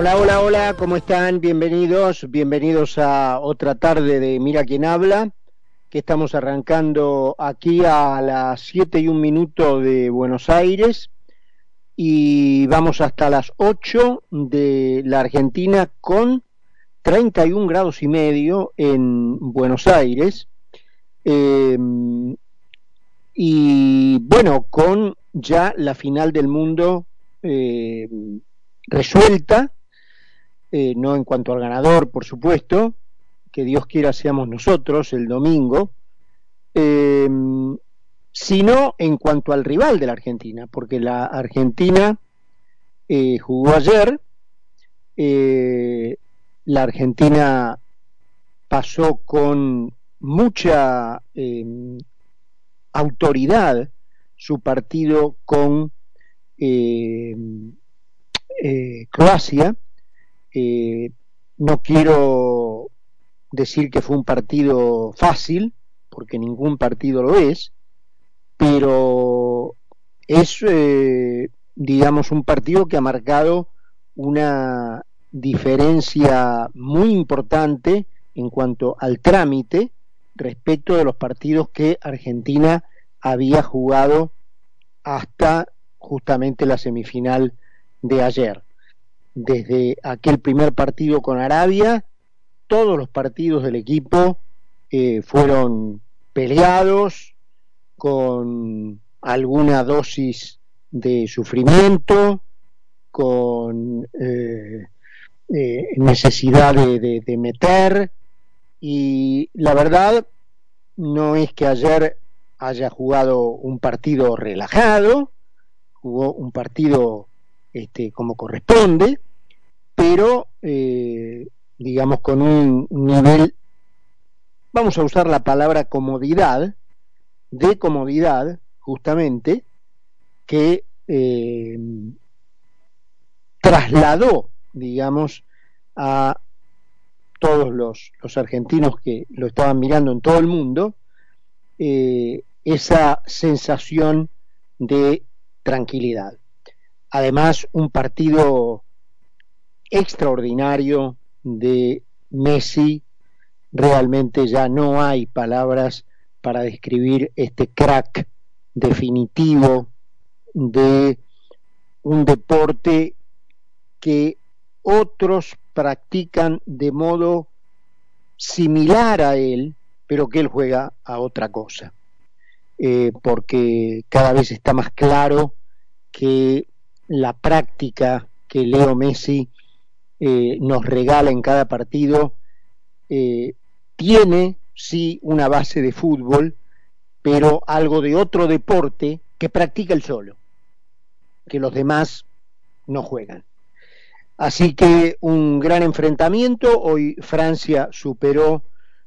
Hola, hola, hola, ¿cómo están? Bienvenidos, bienvenidos a otra tarde de Mira quién habla, que estamos arrancando aquí a las 7 y un minuto de Buenos Aires y vamos hasta las 8 de la Argentina con 31 grados y medio en Buenos Aires. Eh, y bueno, con ya la final del mundo eh, resuelta, eh, no en cuanto al ganador, por supuesto, que Dios quiera seamos nosotros el domingo, eh, sino en cuanto al rival de la Argentina, porque la Argentina eh, jugó ayer, la Argentina pasó con mucha autoridad su partido con Croacia, eh, no quiero decir que fue un partido fácil, porque ningún partido lo es, pero es, eh, digamos, un partido que ha marcado una diferencia muy importante en cuanto al trámite respecto de los partidos que Argentina había jugado hasta justamente la semifinal de ayer desde aquel primer partido con Arabia, todos los partidos del equipo eh, fueron peleados con alguna dosis de sufrimiento, con eh, eh, necesidad de, de, meter y la verdad no es que ayer haya jugado un partido relajado, jugó un partido este, como corresponde, pero eh, digamos con un nivel, vamos a usar la palabra comodidad, de comodidad justamente, que eh, trasladó, digamos, a todos los, argentinos que lo estaban mirando en todo el mundo, eh, esa sensación de tranquilidad. Además, un partido extraordinario de Messi. Realmente ya no hay palabras para describir este crack definitivo de un deporte que otros practican de modo similar a él, pero que él juega a otra cosa. Eh, porque cada vez está más claro que la práctica que Leo Messi eh, nos regala en cada partido eh, tiene sí una base de fútbol, pero algo de otro deporte que practica el solo, que los demás no juegan. Así que un gran enfrentamiento, hoy Francia superó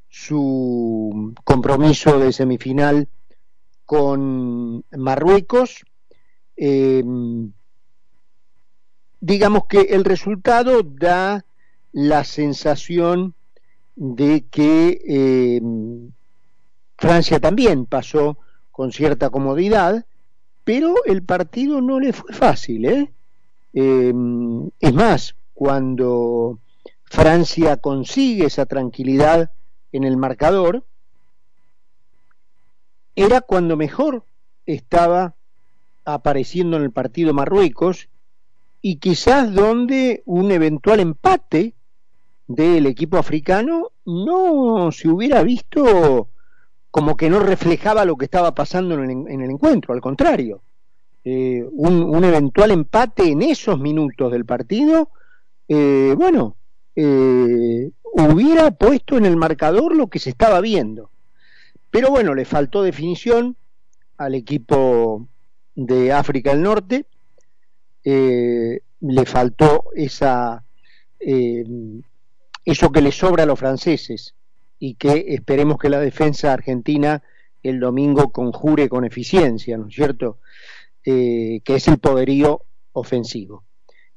su compromiso de semifinal con Marruecos. Eh, digamos que el resultado da la sensación de que eh, Francia también pasó con cierta comodidad, pero el partido no le fue fácil. ¿eh? Eh, es más, cuando Francia consigue esa tranquilidad en el marcador, era cuando mejor estaba apareciendo en el partido Marruecos y quizás donde un eventual empate del equipo africano no se hubiera visto como que no reflejaba lo que estaba pasando en el, encuentro, al contrario. Eh, un, eventual empate en esos minutos del partido, eh, bueno, eh, hubiera puesto en el marcador lo que se estaba viendo. Pero bueno, le faltó definición al equipo de África del Norte eh, le faltó esa, eh, eso que le sobra a los franceses y que esperemos que la defensa argentina el domingo conjure con eficiencia, ¿no es cierto? Eh, que es el poderío ofensivo.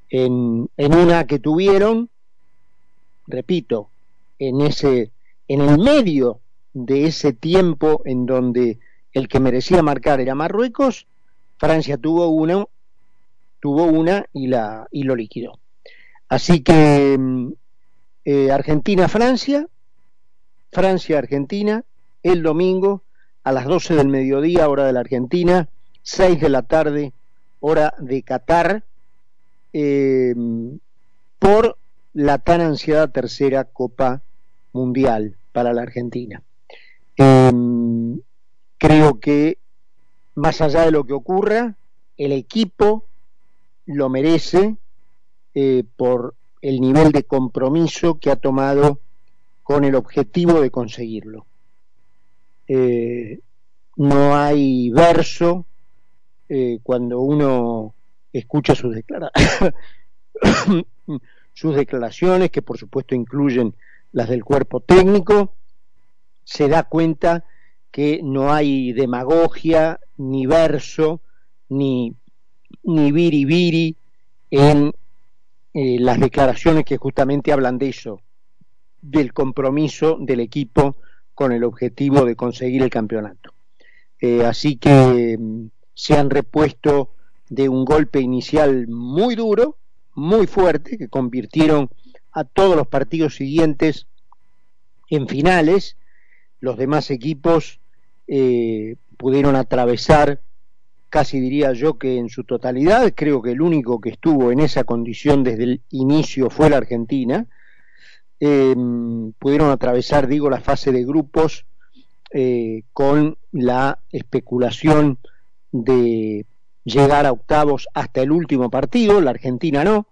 En, en, una que tuvieron, repito, en ese, en el medio de ese tiempo en donde el que merecía marcar era Marruecos, Francia tuvo una tuvo una y, la, y lo liquidó. Así que mm, eh, Argentina-Francia, Francia-Argentina, el domingo a las 12 del mediodía, hora de la Argentina, 6 de la tarde, hora de Qatar, eh, por la tan ansiada tercera Copa Mundial para la Argentina. Em, creo que más allá de lo que ocurra, el equipo lo merece eh, por el nivel de compromiso que ha tomado con el objetivo de conseguirlo. Eh, no hay verso eh, cuando uno escucha sus, sus declaraciones, que por supuesto incluyen las del cuerpo técnico, se da cuenta que no hay demagogia, ni verso, ni, ni viri en eh, las declaraciones que justamente hablan de eso, del compromiso del equipo con el objetivo de conseguir el campeonato. Eh, así que mm, se han repuesto de un golpe inicial muy duro, muy fuerte, que convirtieron a todos los partidos siguientes en finales. Los demás equipos eh, pudieron atravesar, casi diría yo que en su totalidad, creo que el único que estuvo en esa condición desde el inicio fue la Argentina, em, pudieron atravesar, digo, la fase de grupos eh, con la especulación de llegar a octavos hasta el último partido, la Argentina no,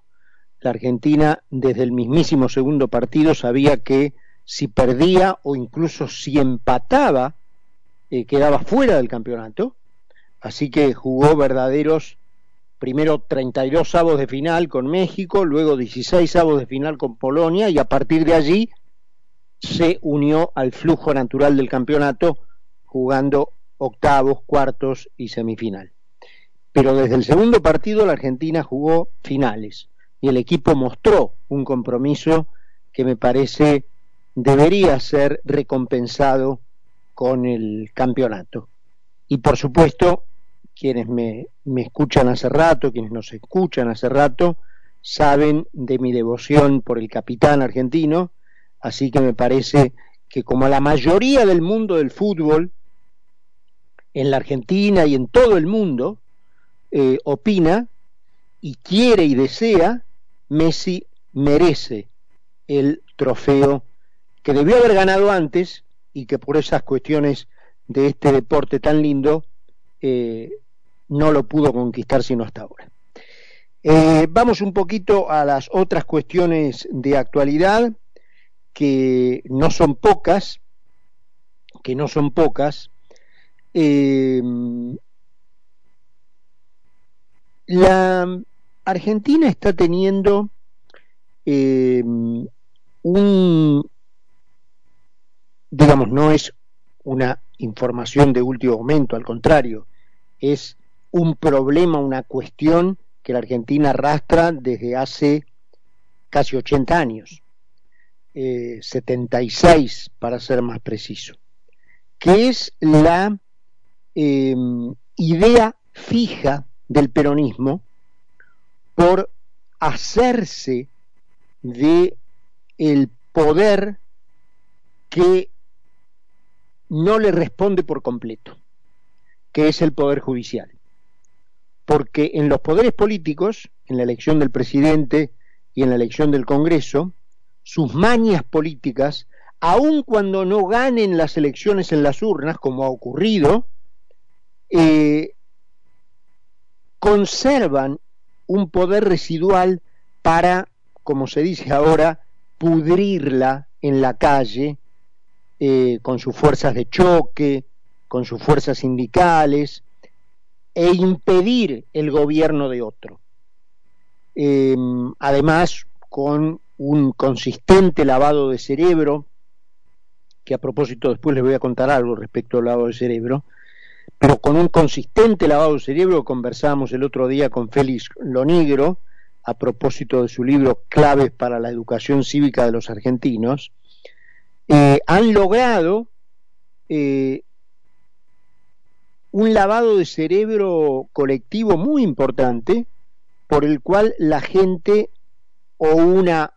la Argentina desde el mismísimo segundo partido sabía que si perdía o incluso si empataba eh, quedaba fuera del campeonato, así que jugó verdaderos, primero 32 avos de final con México, luego 16 avos de final con Polonia y a partir de allí se unió al flujo natural del campeonato jugando octavos, cuartos y semifinal. Pero desde el segundo partido la Argentina jugó finales y el equipo mostró un compromiso que me parece debería ser recompensado con el campeonato. Y por supuesto, quienes me, escuchan hace rato, quienes nos escuchan hace rato, saben de mi devoción por el capitán argentino, así que me parece que como la mayoría del mundo del fútbol, en la Argentina y en todo el mundo, eh, opina y quiere y desea, Messi merece el trofeo que debió haber ganado antes y que por esas cuestiones de este deporte tan lindo eh, no lo pudo conquistar sino hasta ahora. Eh, vamos un poquito a las otras cuestiones de actualidad que no son pocas, que no son pocas. Eh, la Argentina está teniendo un digamos, no es una información de último momento, al contrario, es un problema, una cuestión que la Argentina arrastra desde hace casi 80 años, 76 eh, para ser más preciso, que es la em, idea fija del peronismo por hacerse de el poder que no le responde por completo, que es el Poder Judicial. Porque en los poderes políticos, en la elección del presidente y en la elección del Congreso, sus mañas políticas, aun cuando no ganen las elecciones en las urnas, como ha ocurrido, eh, conservan un poder residual para, como se dice ahora, pudrirla en la calle eh, con sus fuerzas de choque, con sus fuerzas sindicales, e impedir el gobierno de otro. Em, además, con un consistente lavado de cerebro, que a propósito después les voy a contar algo respecto al lavado de cerebro, pero con un consistente lavado de cerebro, conversábamos el otro día con Félix Lonigro, a propósito de su libro Claves para la Educación Cívica de los Argentinos, eh, han logrado eh, un lavado de cerebro colectivo muy importante por el cual la gente o una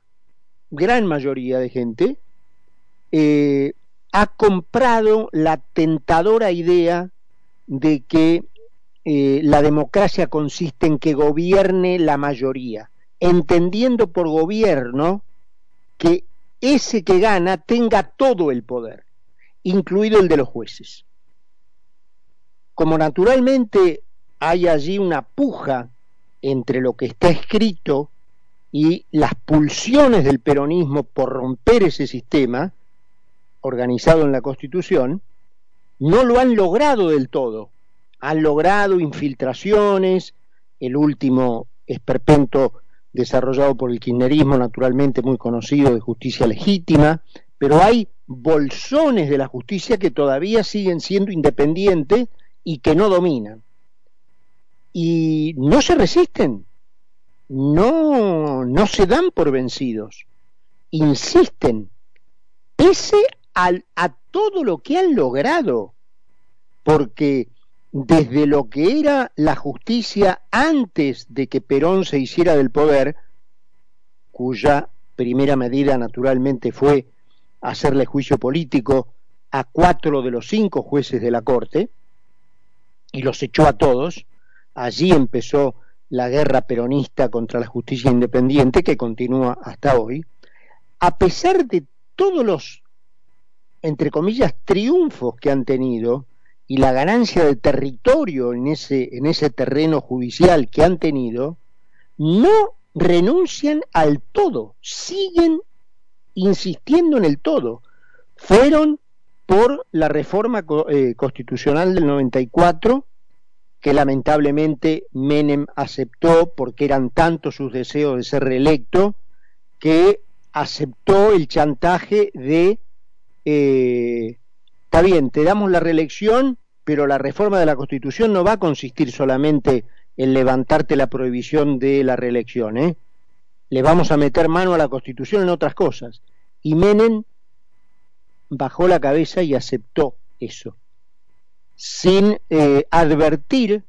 gran mayoría de gente, eh, ha comprado la tentadora idea de que eh, la democracia consiste en que gobierne la mayoría, entendiendo por gobierno que ese que gana tenga todo el poder, incluido el de los jueces. Como naturalmente hay allí una puja entre lo que está escrito y las pulsiones del peronismo por romper ese sistema organizado en la Constitución, no lo han logrado del todo. Han logrado infiltraciones, el último esperpento desarrollado por el kirchnerismo, naturalmente muy conocido de justicia legítima, pero hay bolsones de la justicia que todavía siguen siendo independientes y que no dominan. Y no se resisten, no, no se dan por vencidos, insisten, pese a todo lo que han logrado, porque desde lo que era la justicia antes de que Perón se hiciera del poder, cuya primera medida naturalmente fue hacerle juicio político a cuatro de los cinco jueces de la Corte, y los echó a todos, allí empezó la guerra peronista contra la justicia independiente que continúa hasta hoy, a pesar de todos los, entre comillas, triunfos que han tenido y la ganancia de territorio en ese, en ese terreno judicial que han tenido, no renuncian al todo, siguen insistiendo en el todo. Fueron por la reforma eh, constitucional del 94, que lamentablemente Menem aceptó porque eran tantos sus deseos de ser reelecto, que aceptó el chantaje de, eh, está bien, te damos la reelección, pero la reforma de la Constitución no va a consistir solamente en levantarte la prohibición de la reelección, ¿eh? Le vamos a meter mano a la Constitución en otras cosas. Y Menem bajó la cabeza y aceptó eso sin eh, advertir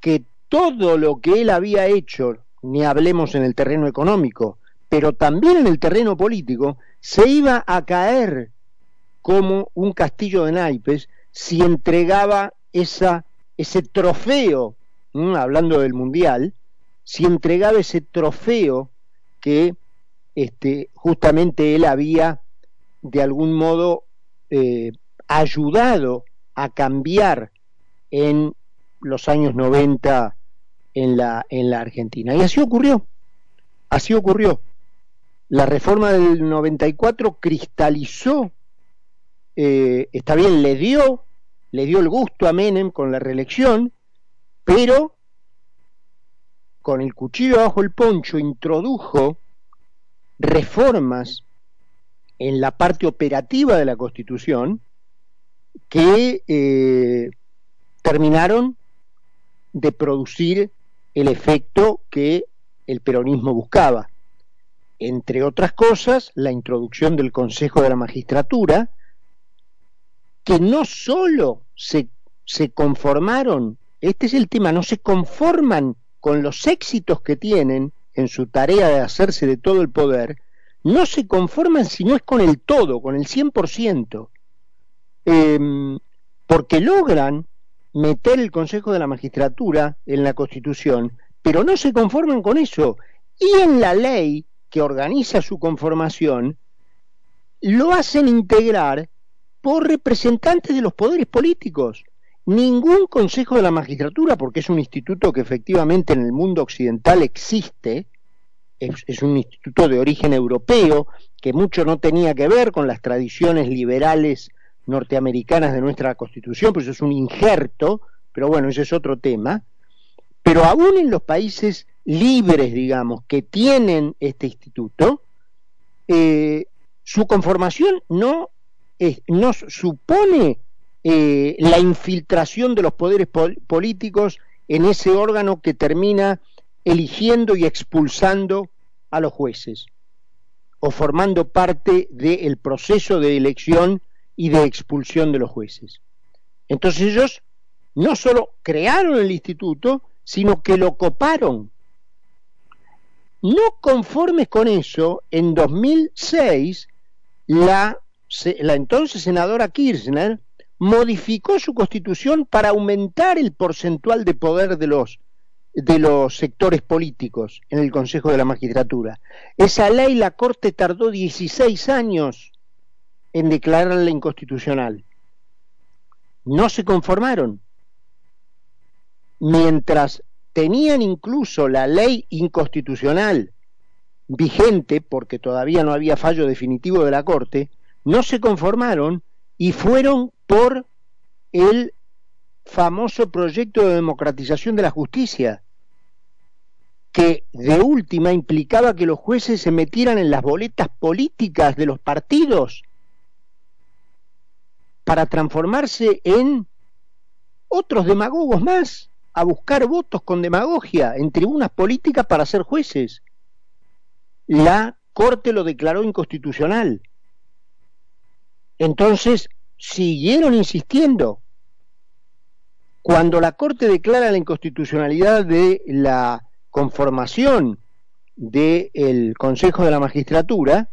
que todo lo que él había hecho, ni hablemos en el terreno económico, pero también en el terreno político, se iba a caer como un castillo de naipes si entregaba esa, ese trofeo, hablando del Mundial, si entregaba ese trofeo que este, justamente él había de algún modo eh, ayudado a cambiar en los años 90 en la, en la Argentina. Y así ocurrió, así ocurrió. La reforma del 94 cristalizó, eh, está bien, le dio, le dio el gusto a Menem con la reelección, pero con el cuchillo bajo el poncho introdujo reformas en la parte operativa de la Constitución que eh, terminaron de producir el efecto que el peronismo buscaba. Entre otras cosas, la introducción del Consejo de la Magistratura, que no solo se, se conformaron, este es el tema, no se conforman con los éxitos que tienen en su tarea de hacerse de todo el poder, no se conforman sino es con el todo, con el 100%. Em, porque logran meter el Consejo de la Magistratura en la Constitución, pero no se conforman con eso. Y en la ley que organiza su conformación, lo hacen integrar por representantes de los poderes políticos. Ningún Consejo de la Magistratura, porque es un instituto que efectivamente en el mundo occidental existe, es, es, un instituto de origen europeo, que mucho no tenía que ver con las tradiciones liberales norteamericanas de nuestra Constitución, pues es un injerto, pero bueno, ese es otro tema. Pero aún en los países libres, digamos, que tienen este instituto, eh, su conformación no, no supone eh, la infiltración de los poderes políticos en ese órgano que termina eligiendo y expulsando a los jueces o formando parte del proceso de elección y de expulsión de los jueces. Entonces ellos no solo crearon el instituto, sino que lo coparon. No conformes con eso, en 2006 la, la entonces senadora Kirchner modificó su constitución para aumentar el porcentual de poder de los de los sectores políticos en el Consejo de la Magistratura. Esa ley la Corte tardó 16 años en declararla inconstitucional. No se conformaron. Mientras tenían incluso la ley inconstitucional vigente, porque todavía no había fallo definitivo de la Corte, no se conformaron y fueron por el famoso proyecto de democratización de la justicia, que de última implicaba que los jueces se metieran en las boletas políticas de los partidos para transformarse en otros demagogos más, a buscar votos con demagogia en tribunas políticas para ser jueces. La Corte lo declaró inconstitucional. Entonces, siguieron insistiendo. Cuando la Corte declara la inconstitucionalidad de la conformación del Consejo de la Magistratura,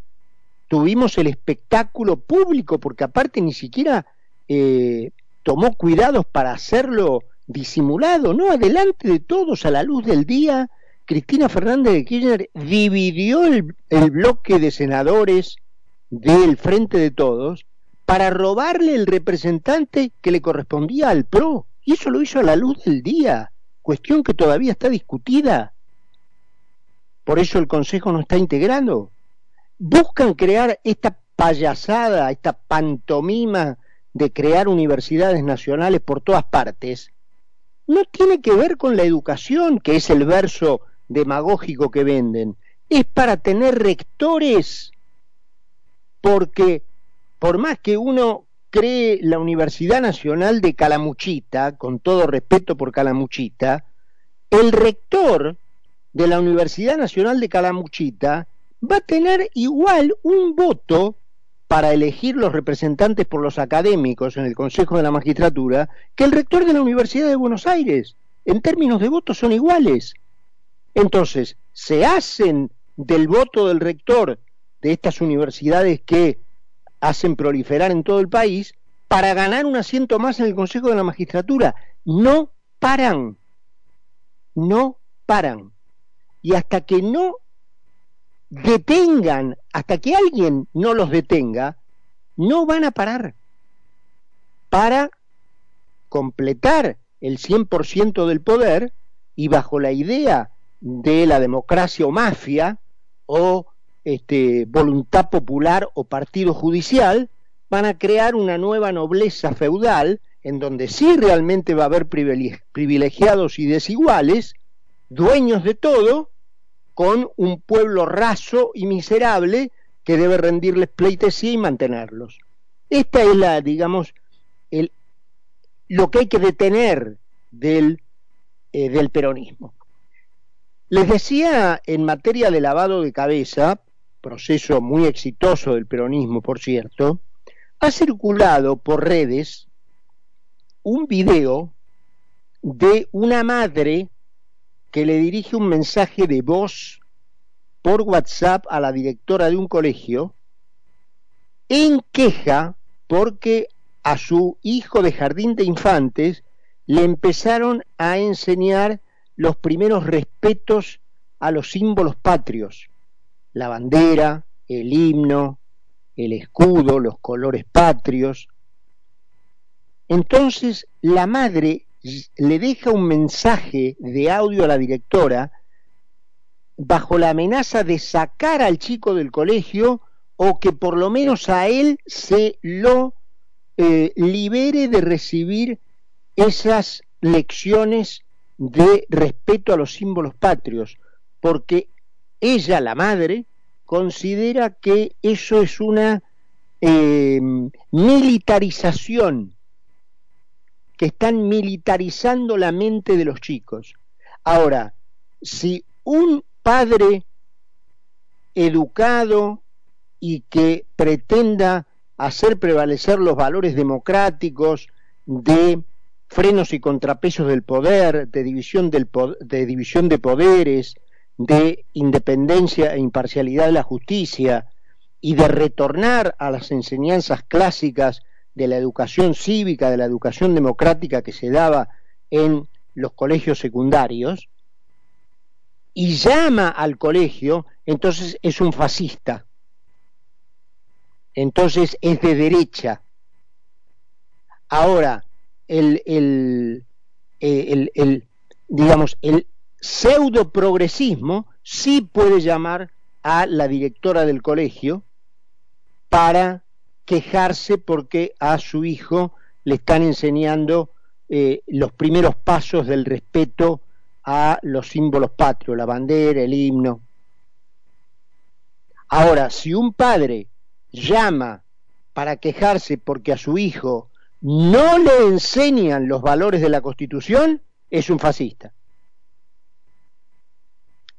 tuvimos el espectáculo público, porque aparte ni siquiera eh, tomó cuidados para hacerlo disimulado, ¿no? Adelante de todos, a la luz del día, Cristina Fernández de Kirchner dividió el, el bloque de senadores del Frente de Todos para robarle el representante que le correspondía al PRO. Y eso lo hizo a la luz del día, cuestión que todavía está discutida. Por eso el Consejo no está integrado. Buscan crear esta payasada, esta pantomima de crear universidades nacionales por todas partes. No tiene que ver con la educación, que es el verso demagógico que venden. Es para tener rectores, porque por más que uno cree la Universidad Nacional de Calamuchita, con todo respeto por Calamuchita, el rector de la Universidad Nacional de Calamuchita va a tener igual un voto para elegir los representantes por los académicos en el Consejo de la Magistratura que el rector de la Universidad de Buenos Aires. En términos de votos son iguales. Entonces, se hacen del voto del rector de estas universidades que hacen proliferar en todo el país para ganar un asiento más en el Consejo de la Magistratura. No paran, no paran. Y hasta que no detengan, hasta que alguien no los detenga, no van a parar para completar el 100% del poder y bajo la idea de la democracia o mafia o este, voluntad popular o partido judicial, van a crear una nueva nobleza feudal en donde sí realmente va a haber privilegiados y desiguales, dueños de todo, con un pueblo raso y miserable que debe rendirles pleitesía y mantenerlos. Esta es la, digamos, el, lo que hay que detener del, eh, del peronismo. Les decía en materia de lavado de cabeza, proceso muy exitoso del peronismo, por cierto, ha circulado por redes un video de una madre que le dirige un mensaje de voz por WhatsApp a la directora de un colegio en queja porque a su hijo de jardín de infantes le empezaron a enseñar los primeros respetos a los símbolos patrios la bandera, el himno, el escudo, los colores patrios. Entonces la madre le deja un mensaje de audio a la directora bajo la amenaza de sacar al chico del colegio o que por lo menos a él se lo eh, libere de recibir esas lecciones de respeto a los símbolos patrios, porque ella, la madre, considera que eso es una eh, militarización, que están militarizando la mente de los chicos. Ahora, si un padre educado y que pretenda hacer prevalecer los valores democráticos de frenos y contrapesos del poder, de división, de, división de poderes, de independencia e imparcialidad de la justicia y de retornar a las enseñanzas clásicas de la educación cívica, de la educación democrática que se daba en los colegios secundarios, y llama al colegio, entonces es un fascista. Entonces es de derecha. Ahora, el, el, el, el digamos, el pseudo progresismo sí puede llamar a la directora del colegio para quejarse porque a su hijo le están enseñando eh, los primeros pasos del respeto a los símbolos patrios, la bandera, el himno. Ahora, si un padre llama para quejarse porque a su hijo no le enseñan los valores de la Constitución, es un fascista.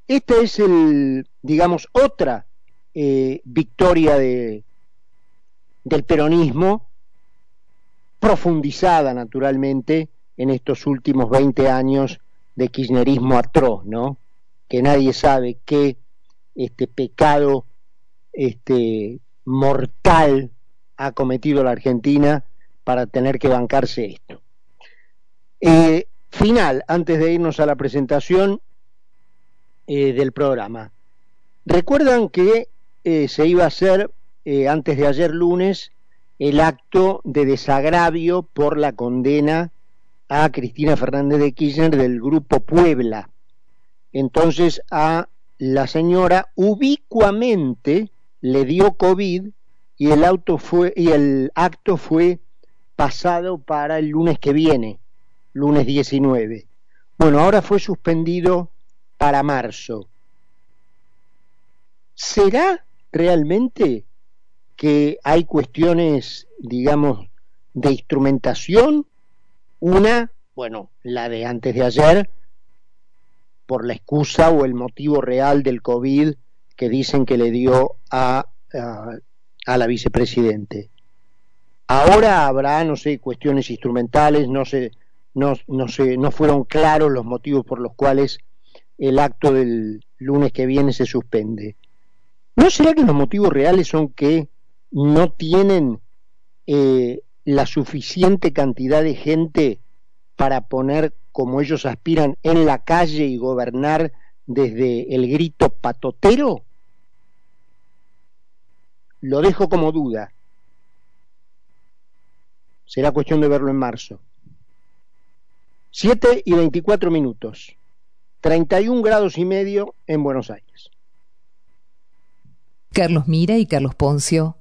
Esta es el, digamos, otra eh, victoria de, del peronismo, profundizada naturalmente en estos últimos 20 años de kirchnerismo atroz, ¿no? Que nadie sabe qué este pecado este mortal ha cometido la Argentina para tener que bancarse esto. Eh, final, antes de irnos a la presentación, eh, del programa. Recuerdan que eh, se iba a hacer eh, antes de ayer lunes el acto de desagravio por la condena a Cristina Fernández de Kirchner del grupo Puebla. Entonces a la señora ubicuamente le dio COVID y el acto fue pasado para el lunes que viene, lunes 19. Bueno, ahora fue suspendido para marzo. ¿Será realmente que hay cuestiones, digamos, de instrumentación? Una, bueno, la de antes de ayer, por la excusa o el motivo real del COVID que dicen que le dio a, a, la vicepresidente. Ahora habrá, no sé, cuestiones instrumentales, no sé, no, no sé, no fueron claros los motivos por los cuales el acto del lunes que viene se suspende. ¿No será que los motivos reales son que no tienen eh, la suficiente cantidad de gente para poner como ellos aspiran en la calle y gobernar desde el grito patotero? Lo dejo como duda. Será cuestión de verlo en marzo. Siete y veinticuatro minutos. 31 grados y medio en Buenos Aires. Carlos Mira y Carlos Poncio